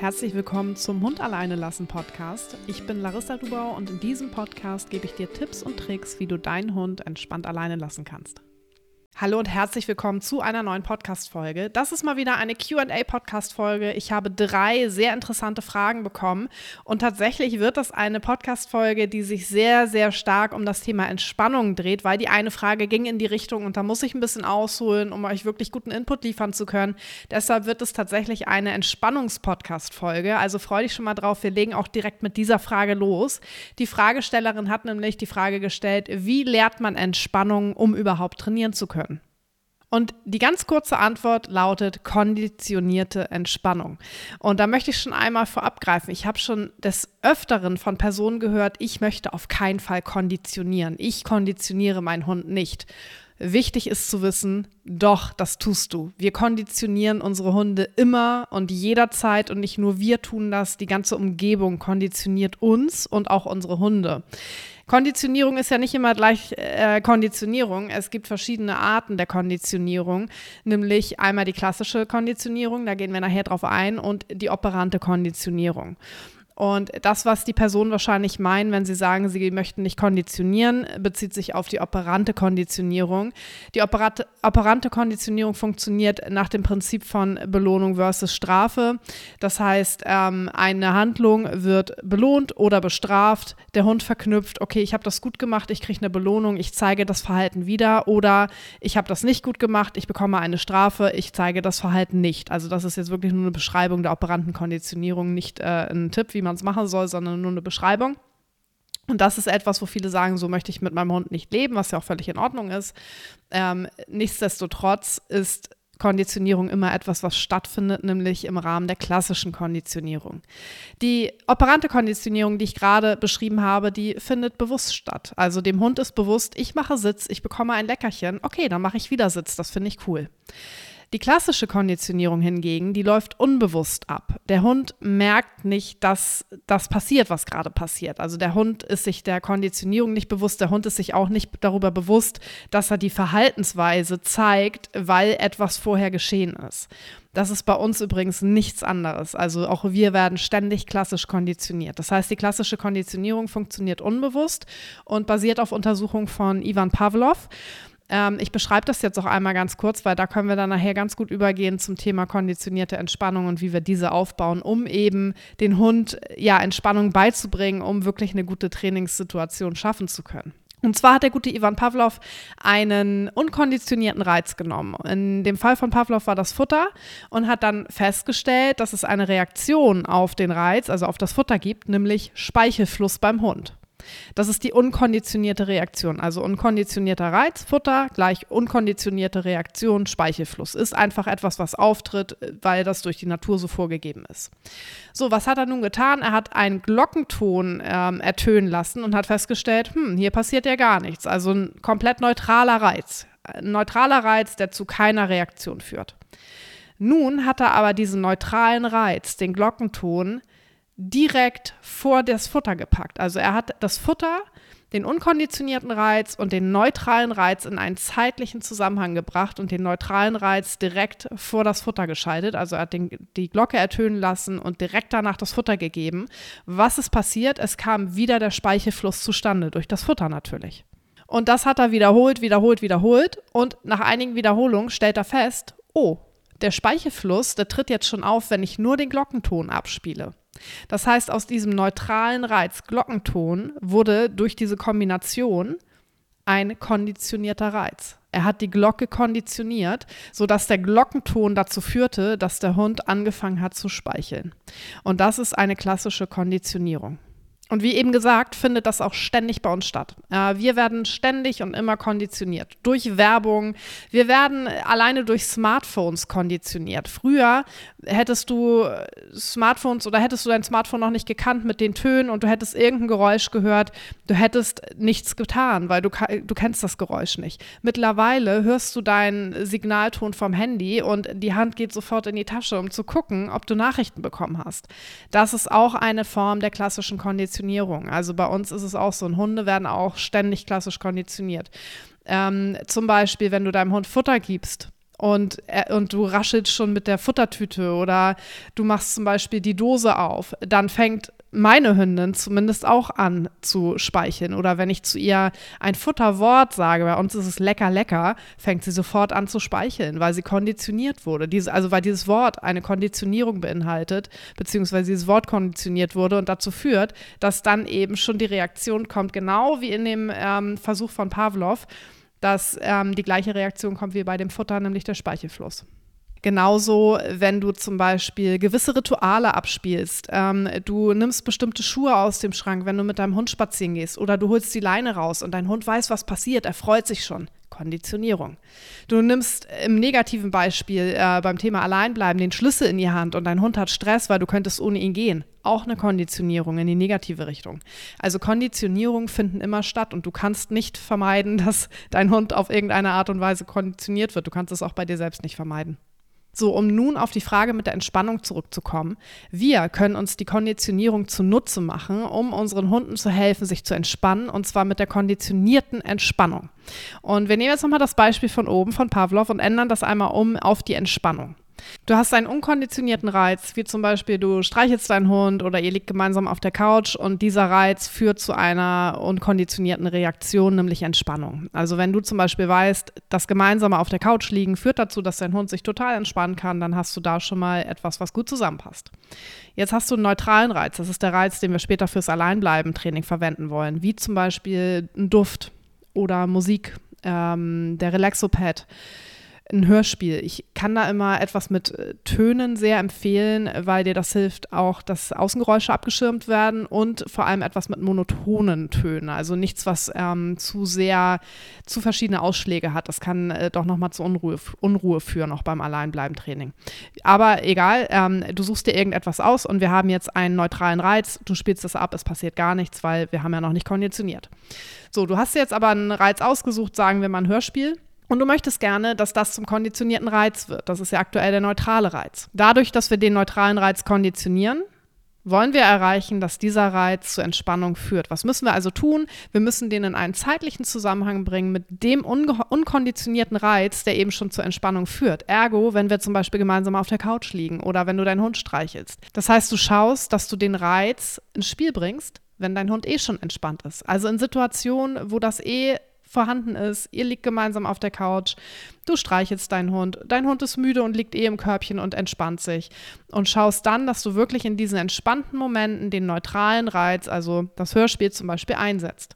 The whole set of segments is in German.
Herzlich willkommen zum Hund alleine lassen Podcast. Ich bin Larissa Dubau und in diesem Podcast gebe ich dir Tipps und Tricks, wie du deinen Hund entspannt alleine lassen kannst. Hallo und herzlich willkommen zu einer neuen Podcast-Folge. Das ist mal wieder eine QA-Podcast-Folge. Ich habe drei sehr interessante Fragen bekommen und tatsächlich wird das eine Podcast-Folge, die sich sehr, sehr stark um das Thema Entspannung dreht, weil die eine Frage ging in die Richtung und da muss ich ein bisschen ausholen, um euch wirklich guten Input liefern zu können. Deshalb wird es tatsächlich eine Entspannungs-Podcast-Folge. Also freue dich schon mal drauf. Wir legen auch direkt mit dieser Frage los. Die Fragestellerin hat nämlich die Frage gestellt, wie lernt man Entspannung, um überhaupt trainieren zu können? Und die ganz kurze Antwort lautet konditionierte Entspannung. Und da möchte ich schon einmal vorab greifen. Ich habe schon des Öfteren von Personen gehört, ich möchte auf keinen Fall konditionieren. Ich konditioniere meinen Hund nicht. Wichtig ist zu wissen, doch, das tust du. Wir konditionieren unsere Hunde immer und jederzeit und nicht nur wir tun das, die ganze Umgebung konditioniert uns und auch unsere Hunde. Konditionierung ist ja nicht immer gleich äh, Konditionierung. Es gibt verschiedene Arten der Konditionierung, nämlich einmal die klassische Konditionierung, da gehen wir nachher drauf ein, und die operante Konditionierung. Und das, was die Personen wahrscheinlich meinen, wenn sie sagen, sie möchten nicht konditionieren, bezieht sich auf die operante Konditionierung. Die operante, operante Konditionierung funktioniert nach dem Prinzip von Belohnung versus Strafe. Das heißt, ähm, eine Handlung wird belohnt oder bestraft. Der Hund verknüpft, okay, ich habe das gut gemacht, ich kriege eine Belohnung, ich zeige das Verhalten wieder. Oder ich habe das nicht gut gemacht, ich bekomme eine Strafe, ich zeige das Verhalten nicht. Also das ist jetzt wirklich nur eine Beschreibung der operanten Konditionierung, nicht äh, ein Tipp, wie man man es machen soll, sondern nur eine Beschreibung. Und das ist etwas, wo viele sagen, so möchte ich mit meinem Hund nicht leben, was ja auch völlig in Ordnung ist. Ähm, nichtsdestotrotz ist Konditionierung immer etwas, was stattfindet, nämlich im Rahmen der klassischen Konditionierung. Die operante Konditionierung, die ich gerade beschrieben habe, die findet bewusst statt. Also dem Hund ist bewusst, ich mache Sitz, ich bekomme ein Leckerchen, okay, dann mache ich wieder Sitz, das finde ich cool. Die klassische Konditionierung hingegen, die läuft unbewusst ab. Der Hund merkt nicht, dass das passiert, was gerade passiert. Also der Hund ist sich der Konditionierung nicht bewusst. Der Hund ist sich auch nicht darüber bewusst, dass er die Verhaltensweise zeigt, weil etwas vorher geschehen ist. Das ist bei uns übrigens nichts anderes. Also auch wir werden ständig klassisch konditioniert. Das heißt, die klassische Konditionierung funktioniert unbewusst und basiert auf Untersuchungen von Ivan Pavlov. Ähm, ich beschreibe das jetzt auch einmal ganz kurz, weil da können wir dann nachher ganz gut übergehen zum Thema konditionierte Entspannung und wie wir diese aufbauen, um eben den Hund ja Entspannung beizubringen, um wirklich eine gute Trainingssituation schaffen zu können. Und zwar hat der gute Ivan Pavlov einen unkonditionierten Reiz genommen. In dem Fall von Pavlov war das Futter und hat dann festgestellt, dass es eine Reaktion auf den Reiz, also auf das Futter gibt, nämlich Speichelfluss beim Hund. Das ist die unkonditionierte Reaktion. Also unkonditionierter Reiz, Futter gleich unkonditionierte Reaktion, Speichelfluss. Ist einfach etwas, was auftritt, weil das durch die Natur so vorgegeben ist. So, was hat er nun getan? Er hat einen Glockenton ähm, ertönen lassen und hat festgestellt, hm, hier passiert ja gar nichts. Also ein komplett neutraler Reiz. Ein neutraler Reiz, der zu keiner Reaktion führt. Nun hat er aber diesen neutralen Reiz, den Glockenton, direkt vor das Futter gepackt. Also er hat das Futter, den unkonditionierten Reiz und den neutralen Reiz in einen zeitlichen Zusammenhang gebracht und den neutralen Reiz direkt vor das Futter geschaltet. Also er hat den, die Glocke ertönen lassen und direkt danach das Futter gegeben. Was ist passiert? Es kam wieder der Speichelfluss zustande, durch das Futter natürlich. Und das hat er wiederholt, wiederholt, wiederholt. Und nach einigen Wiederholungen stellt er fest, oh, der Speichelfluss, der tritt jetzt schon auf, wenn ich nur den Glockenton abspiele. Das heißt, aus diesem neutralen Reiz Glockenton wurde durch diese Kombination ein konditionierter Reiz. Er hat die Glocke konditioniert, sodass der Glockenton dazu führte, dass der Hund angefangen hat zu speicheln. Und das ist eine klassische Konditionierung. Und wie eben gesagt, findet das auch ständig bei uns statt. Äh, wir werden ständig und immer konditioniert. Durch Werbung. Wir werden alleine durch Smartphones konditioniert. Früher hättest du Smartphones oder hättest du dein Smartphone noch nicht gekannt mit den Tönen und du hättest irgendein Geräusch gehört, du hättest nichts getan, weil du, du kennst das Geräusch nicht. Mittlerweile hörst du deinen Signalton vom Handy und die Hand geht sofort in die Tasche, um zu gucken, ob du Nachrichten bekommen hast. Das ist auch eine Form der klassischen Konditionierung. Konditionierung. Also bei uns ist es auch so, und Hunde werden auch ständig klassisch konditioniert. Ähm, zum Beispiel, wenn du deinem Hund Futter gibst und, äh, und du raschelst schon mit der Futtertüte oder du machst zum Beispiel die Dose auf, dann fängt meine Hündin zumindest auch an zu speicheln. Oder wenn ich zu ihr ein Futterwort sage, bei uns ist es lecker, lecker, fängt sie sofort an zu speicheln, weil sie konditioniert wurde. Diese, also weil dieses Wort eine Konditionierung beinhaltet, beziehungsweise dieses Wort konditioniert wurde und dazu führt, dass dann eben schon die Reaktion kommt, genau wie in dem ähm, Versuch von Pavlov, dass ähm, die gleiche Reaktion kommt wie bei dem Futter, nämlich der Speichelfluss. Genauso, wenn du zum Beispiel gewisse Rituale abspielst. Ähm, du nimmst bestimmte Schuhe aus dem Schrank, wenn du mit deinem Hund spazieren gehst. Oder du holst die Leine raus und dein Hund weiß, was passiert. Er freut sich schon. Konditionierung. Du nimmst im negativen Beispiel äh, beim Thema Alleinbleiben den Schlüssel in die Hand und dein Hund hat Stress, weil du könntest ohne ihn gehen. Auch eine Konditionierung in die negative Richtung. Also Konditionierungen finden immer statt und du kannst nicht vermeiden, dass dein Hund auf irgendeine Art und Weise konditioniert wird. Du kannst es auch bei dir selbst nicht vermeiden. So, um nun auf die Frage mit der Entspannung zurückzukommen. Wir können uns die Konditionierung zunutze machen, um unseren Hunden zu helfen, sich zu entspannen, und zwar mit der konditionierten Entspannung. Und wir nehmen jetzt nochmal das Beispiel von oben, von Pavlov, und ändern das einmal um auf die Entspannung. Du hast einen unkonditionierten Reiz, wie zum Beispiel du streichelst deinen Hund oder ihr liegt gemeinsam auf der Couch und dieser Reiz führt zu einer unkonditionierten Reaktion, nämlich Entspannung. Also wenn du zum Beispiel weißt, das gemeinsame auf der Couch liegen führt dazu, dass dein Hund sich total entspannen kann, dann hast du da schon mal etwas, was gut zusammenpasst. Jetzt hast du einen neutralen Reiz. Das ist der Reiz, den wir später fürs Alleinbleiben-Training verwenden wollen, wie zum Beispiel ein Duft oder Musik, ähm, der Relaxopad ein Hörspiel. Ich kann da immer etwas mit äh, Tönen sehr empfehlen, weil dir das hilft, auch dass Außengeräusche abgeschirmt werden und vor allem etwas mit monotonen Tönen. Also nichts, was ähm, zu sehr, zu verschiedene Ausschläge hat. Das kann äh, doch nochmal zu Unruhe, Unruhe führen, auch beim Alleinbleiben-Training. Aber egal, ähm, du suchst dir irgendetwas aus und wir haben jetzt einen neutralen Reiz. Du spielst das ab, es passiert gar nichts, weil wir haben ja noch nicht konditioniert. So, du hast jetzt aber einen Reiz ausgesucht, sagen wir mal ein Hörspiel. Und du möchtest gerne, dass das zum konditionierten Reiz wird. Das ist ja aktuell der neutrale Reiz. Dadurch, dass wir den neutralen Reiz konditionieren, wollen wir erreichen, dass dieser Reiz zur Entspannung führt. Was müssen wir also tun? Wir müssen den in einen zeitlichen Zusammenhang bringen mit dem unkonditionierten Reiz, der eben schon zur Entspannung führt. Ergo, wenn wir zum Beispiel gemeinsam auf der Couch liegen oder wenn du deinen Hund streichelst. Das heißt, du schaust, dass du den Reiz ins Spiel bringst, wenn dein Hund eh schon entspannt ist. Also in Situationen, wo das eh vorhanden ist. Ihr liegt gemeinsam auf der Couch. Du streichelst deinen Hund. Dein Hund ist müde und liegt eh im Körbchen und entspannt sich. Und schaust dann, dass du wirklich in diesen entspannten Momenten den neutralen Reiz, also das Hörspiel zum Beispiel, einsetzt.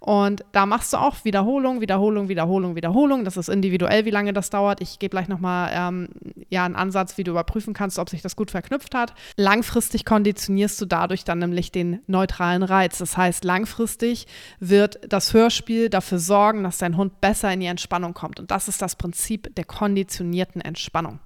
Und da machst du auch Wiederholung, Wiederholung, Wiederholung, Wiederholung. Das ist individuell, wie lange das dauert. Ich gebe gleich nochmal ähm, ja, einen Ansatz, wie du überprüfen kannst, ob sich das gut verknüpft hat. Langfristig konditionierst du dadurch dann nämlich den neutralen Reiz. Das heißt, langfristig wird das Hörspiel dafür sorgen, dass dein Hund besser in die Entspannung kommt. Und das ist das Prinzip Prinzip der konditionierten Entspannung.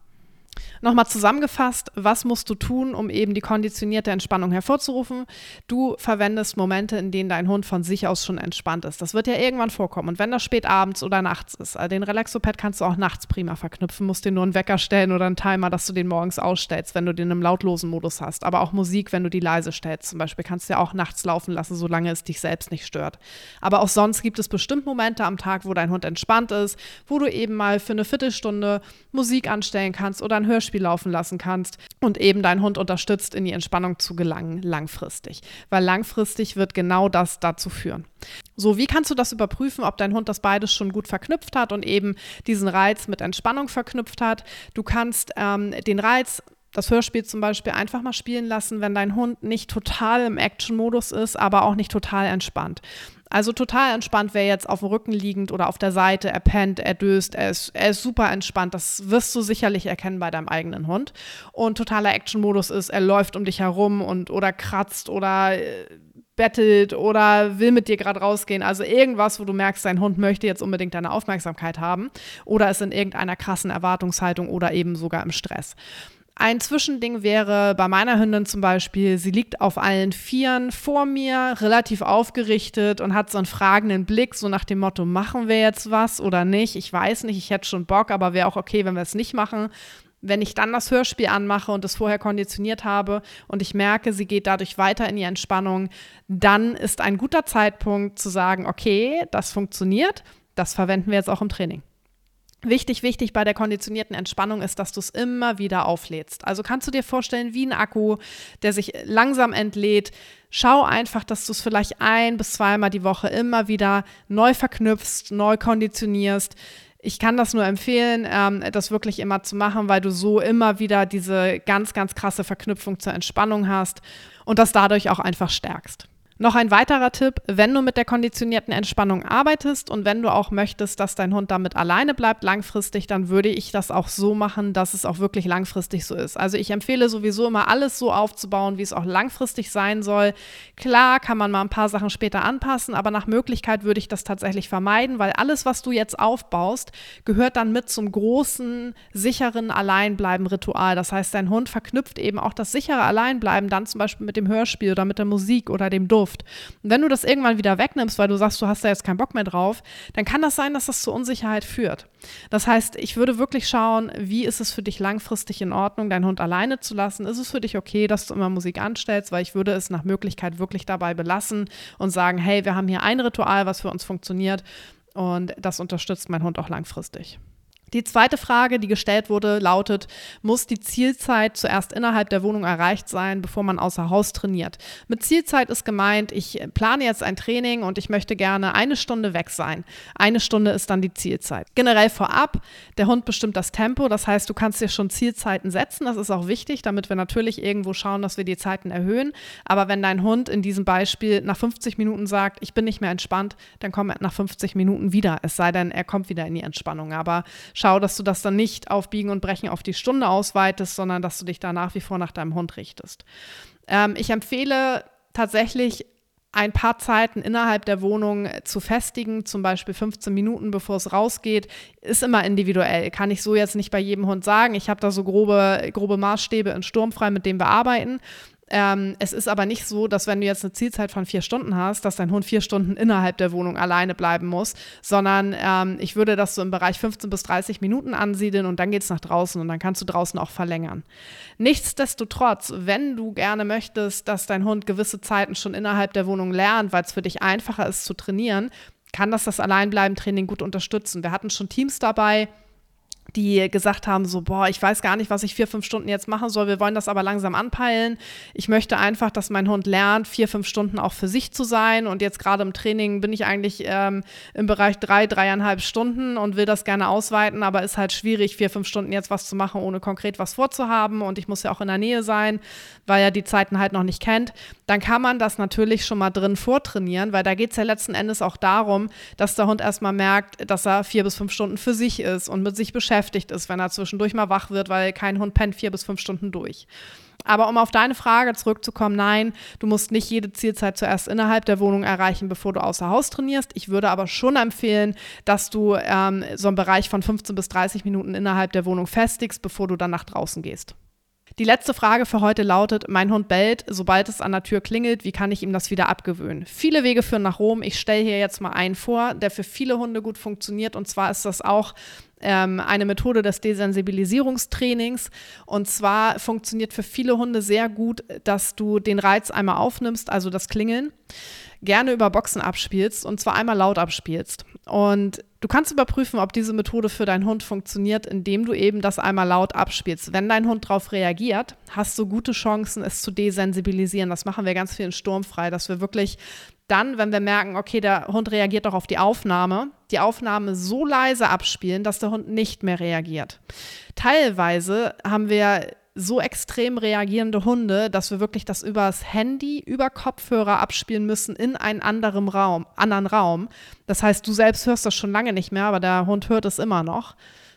Nochmal zusammengefasst, was musst du tun, um eben die konditionierte Entspannung hervorzurufen? Du verwendest Momente, in denen dein Hund von sich aus schon entspannt ist. Das wird ja irgendwann vorkommen. Und wenn das spät abends oder nachts ist, also den Relaxopad kannst du auch nachts prima verknüpfen, musst dir nur einen Wecker stellen oder einen Timer, dass du den morgens ausstellst, wenn du den im lautlosen Modus hast. Aber auch Musik, wenn du die leise stellst zum Beispiel, kannst du ja auch nachts laufen lassen, solange es dich selbst nicht stört. Aber auch sonst gibt es bestimmt Momente am Tag, wo dein Hund entspannt ist, wo du eben mal für eine Viertelstunde Musik anstellen kannst oder ein Hörspiel laufen lassen kannst und eben deinen Hund unterstützt, in die Entspannung zu gelangen, langfristig. Weil langfristig wird genau das dazu führen. So, wie kannst du das überprüfen, ob dein Hund das beides schon gut verknüpft hat und eben diesen Reiz mit Entspannung verknüpft hat? Du kannst ähm, den Reiz das Hörspiel zum Beispiel einfach mal spielen lassen, wenn dein Hund nicht total im Action-Modus ist, aber auch nicht total entspannt. Also total entspannt wäre jetzt auf dem Rücken liegend oder auf der Seite, er pennt, er döst, er ist, er ist super entspannt. Das wirst du sicherlich erkennen bei deinem eigenen Hund. Und totaler Action-Modus ist, er läuft um dich herum und oder kratzt oder äh, bettelt oder will mit dir gerade rausgehen. Also irgendwas, wo du merkst, dein Hund möchte jetzt unbedingt deine Aufmerksamkeit haben oder ist in irgendeiner krassen Erwartungshaltung oder eben sogar im Stress. Ein Zwischending wäre bei meiner Hündin zum Beispiel, sie liegt auf allen Vieren vor mir, relativ aufgerichtet und hat so einen fragenden Blick, so nach dem Motto, machen wir jetzt was oder nicht? Ich weiß nicht, ich hätte schon Bock, aber wäre auch okay, wenn wir es nicht machen. Wenn ich dann das Hörspiel anmache und es vorher konditioniert habe und ich merke, sie geht dadurch weiter in die Entspannung, dann ist ein guter Zeitpunkt zu sagen, okay, das funktioniert, das verwenden wir jetzt auch im Training. Wichtig, wichtig bei der konditionierten Entspannung ist, dass du es immer wieder auflädst. Also kannst du dir vorstellen, wie ein Akku, der sich langsam entlädt. Schau einfach, dass du es vielleicht ein bis zweimal die Woche immer wieder neu verknüpfst, neu konditionierst. Ich kann das nur empfehlen, ähm, das wirklich immer zu machen, weil du so immer wieder diese ganz, ganz krasse Verknüpfung zur Entspannung hast und das dadurch auch einfach stärkst. Noch ein weiterer Tipp, wenn du mit der konditionierten Entspannung arbeitest und wenn du auch möchtest, dass dein Hund damit alleine bleibt langfristig, dann würde ich das auch so machen, dass es auch wirklich langfristig so ist. Also ich empfehle sowieso immer alles so aufzubauen, wie es auch langfristig sein soll. Klar kann man mal ein paar Sachen später anpassen, aber nach Möglichkeit würde ich das tatsächlich vermeiden, weil alles, was du jetzt aufbaust, gehört dann mit zum großen, sicheren Alleinbleiben-Ritual. Das heißt, dein Hund verknüpft eben auch das sichere Alleinbleiben dann zum Beispiel mit dem Hörspiel oder mit der Musik oder dem Duft. Luft. Und wenn du das irgendwann wieder wegnimmst, weil du sagst, du hast da jetzt keinen Bock mehr drauf, dann kann das sein, dass das zu Unsicherheit führt. Das heißt, ich würde wirklich schauen, wie ist es für dich langfristig in Ordnung, deinen Hund alleine zu lassen? Ist es für dich okay, dass du immer Musik anstellst? Weil ich würde es nach Möglichkeit wirklich dabei belassen und sagen, hey, wir haben hier ein Ritual, was für uns funktioniert und das unterstützt mein Hund auch langfristig. Die zweite Frage, die gestellt wurde, lautet, muss die Zielzeit zuerst innerhalb der Wohnung erreicht sein, bevor man außer Haus trainiert? Mit Zielzeit ist gemeint, ich plane jetzt ein Training und ich möchte gerne eine Stunde weg sein. Eine Stunde ist dann die Zielzeit. Generell vorab, der Hund bestimmt das Tempo, das heißt, du kannst dir schon Zielzeiten setzen, das ist auch wichtig, damit wir natürlich irgendwo schauen, dass wir die Zeiten erhöhen. Aber wenn dein Hund in diesem Beispiel nach 50 Minuten sagt, ich bin nicht mehr entspannt, dann kommt er nach 50 Minuten wieder, es sei denn, er kommt wieder in die Entspannung. Aber schau, dass du das dann nicht auf Biegen und Brechen auf die Stunde ausweitest, sondern dass du dich da nach wie vor nach deinem Hund richtest. Ähm, ich empfehle tatsächlich ein paar Zeiten innerhalb der Wohnung zu festigen, zum Beispiel 15 Minuten, bevor es rausgeht, ist immer individuell. Kann ich so jetzt nicht bei jedem Hund sagen. Ich habe da so grobe, grobe Maßstäbe in Sturmfrei, mit denen wir arbeiten. Ähm, es ist aber nicht so, dass wenn du jetzt eine Zielzeit von vier Stunden hast, dass dein Hund vier Stunden innerhalb der Wohnung alleine bleiben muss, sondern ähm, ich würde das so im Bereich 15 bis 30 Minuten ansiedeln und dann geht es nach draußen und dann kannst du draußen auch verlängern. Nichtsdestotrotz, wenn du gerne möchtest, dass dein Hund gewisse Zeiten schon innerhalb der Wohnung lernt, weil es für dich einfacher ist zu trainieren, kann das das Alleinbleiben-Training gut unterstützen. Wir hatten schon Teams dabei, die gesagt haben, so, boah, ich weiß gar nicht, was ich vier, fünf Stunden jetzt machen soll. Wir wollen das aber langsam anpeilen. Ich möchte einfach, dass mein Hund lernt, vier, fünf Stunden auch für sich zu sein. Und jetzt gerade im Training bin ich eigentlich ähm, im Bereich drei, dreieinhalb Stunden und will das gerne ausweiten, aber ist halt schwierig, vier, fünf Stunden jetzt was zu machen, ohne konkret was vorzuhaben. Und ich muss ja auch in der Nähe sein, weil er die Zeiten halt noch nicht kennt. Dann kann man das natürlich schon mal drin vortrainieren, weil da geht es ja letzten Endes auch darum, dass der Hund erstmal merkt, dass er vier bis fünf Stunden für sich ist und mit sich beschäftigt beschäftigt ist, wenn er zwischendurch mal wach wird, weil kein Hund pennt vier bis fünf Stunden durch. Aber um auf deine Frage zurückzukommen, nein, du musst nicht jede Zielzeit zuerst innerhalb der Wohnung erreichen, bevor du außer Haus trainierst. Ich würde aber schon empfehlen, dass du ähm, so einen Bereich von 15 bis 30 Minuten innerhalb der Wohnung festigst, bevor du dann nach draußen gehst. Die letzte Frage für heute lautet, mein Hund bellt, sobald es an der Tür klingelt, wie kann ich ihm das wieder abgewöhnen? Viele Wege führen nach Rom. Ich stelle hier jetzt mal einen vor, der für viele Hunde gut funktioniert. Und zwar ist das auch ähm, eine Methode des Desensibilisierungstrainings. Und zwar funktioniert für viele Hunde sehr gut, dass du den Reiz einmal aufnimmst, also das Klingeln, gerne über Boxen abspielst und zwar einmal laut abspielst. Und du kannst überprüfen, ob diese Methode für deinen Hund funktioniert, indem du eben das einmal laut abspielst. Wenn dein Hund darauf reagiert, hast du gute Chancen, es zu desensibilisieren. Das machen wir ganz viel in Sturmfrei, dass wir wirklich dann, wenn wir merken, okay, der Hund reagiert doch auf die Aufnahme, die Aufnahme so leise abspielen, dass der Hund nicht mehr reagiert. Teilweise haben wir so extrem reagierende Hunde, dass wir wirklich das übers Handy, über Kopfhörer abspielen müssen in einen anderen Raum, anderen Raum. Das heißt, du selbst hörst das schon lange nicht mehr, aber der Hund hört es immer noch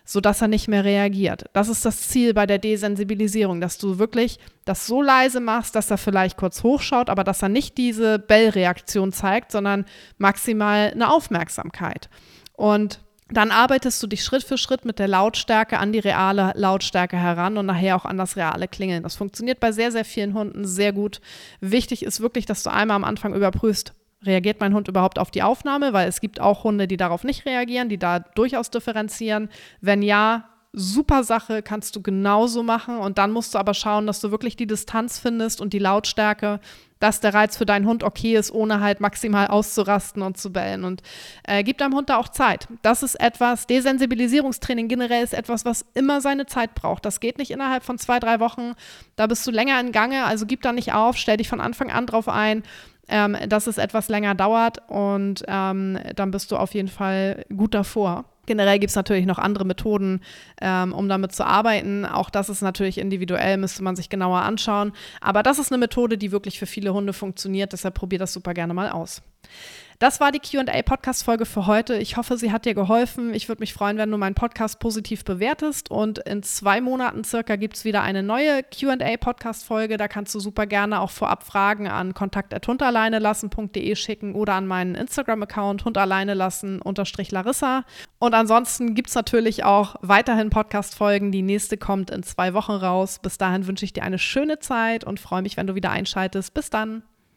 sodass er nicht mehr reagiert. Das ist das Ziel bei der Desensibilisierung, dass du wirklich das so leise machst, dass er vielleicht kurz hochschaut, aber dass er nicht diese Bellreaktion zeigt, sondern maximal eine Aufmerksamkeit. Und dann arbeitest du dich Schritt für Schritt mit der Lautstärke an die reale Lautstärke heran und nachher auch an das reale Klingeln. Das funktioniert bei sehr, sehr vielen Hunden sehr gut. Wichtig ist wirklich, dass du einmal am Anfang überprüfst, reagiert mein Hund überhaupt auf die Aufnahme? Weil es gibt auch Hunde, die darauf nicht reagieren, die da durchaus differenzieren. Wenn ja, super Sache, kannst du genauso machen. Und dann musst du aber schauen, dass du wirklich die Distanz findest und die Lautstärke, dass der Reiz für deinen Hund okay ist, ohne halt maximal auszurasten und zu bellen. Und äh, gib deinem Hund da auch Zeit. Das ist etwas, Desensibilisierungstraining generell ist etwas, was immer seine Zeit braucht. Das geht nicht innerhalb von zwei, drei Wochen. Da bist du länger in Gange, also gib da nicht auf, stell dich von Anfang an drauf ein. Ähm, dass es etwas länger dauert und ähm, dann bist du auf jeden Fall gut davor. Generell gibt es natürlich noch andere Methoden, ähm, um damit zu arbeiten. Auch das ist natürlich individuell, müsste man sich genauer anschauen. Aber das ist eine Methode, die wirklich für viele Hunde funktioniert. Deshalb probier das super gerne mal aus. Das war die QA-Podcast-Folge für heute. Ich hoffe, sie hat dir geholfen. Ich würde mich freuen, wenn du meinen Podcast positiv bewertest. Und in zwei Monaten circa gibt es wieder eine neue QA-Podcast-Folge. Da kannst du super gerne auch vorab Fragen an kontakt.hundaleinelassen.de schicken oder an meinen Instagram-Account hundaleinelassen-larissa. Und ansonsten gibt es natürlich auch weiterhin Podcast-Folgen. Die nächste kommt in zwei Wochen raus. Bis dahin wünsche ich dir eine schöne Zeit und freue mich, wenn du wieder einschaltest. Bis dann.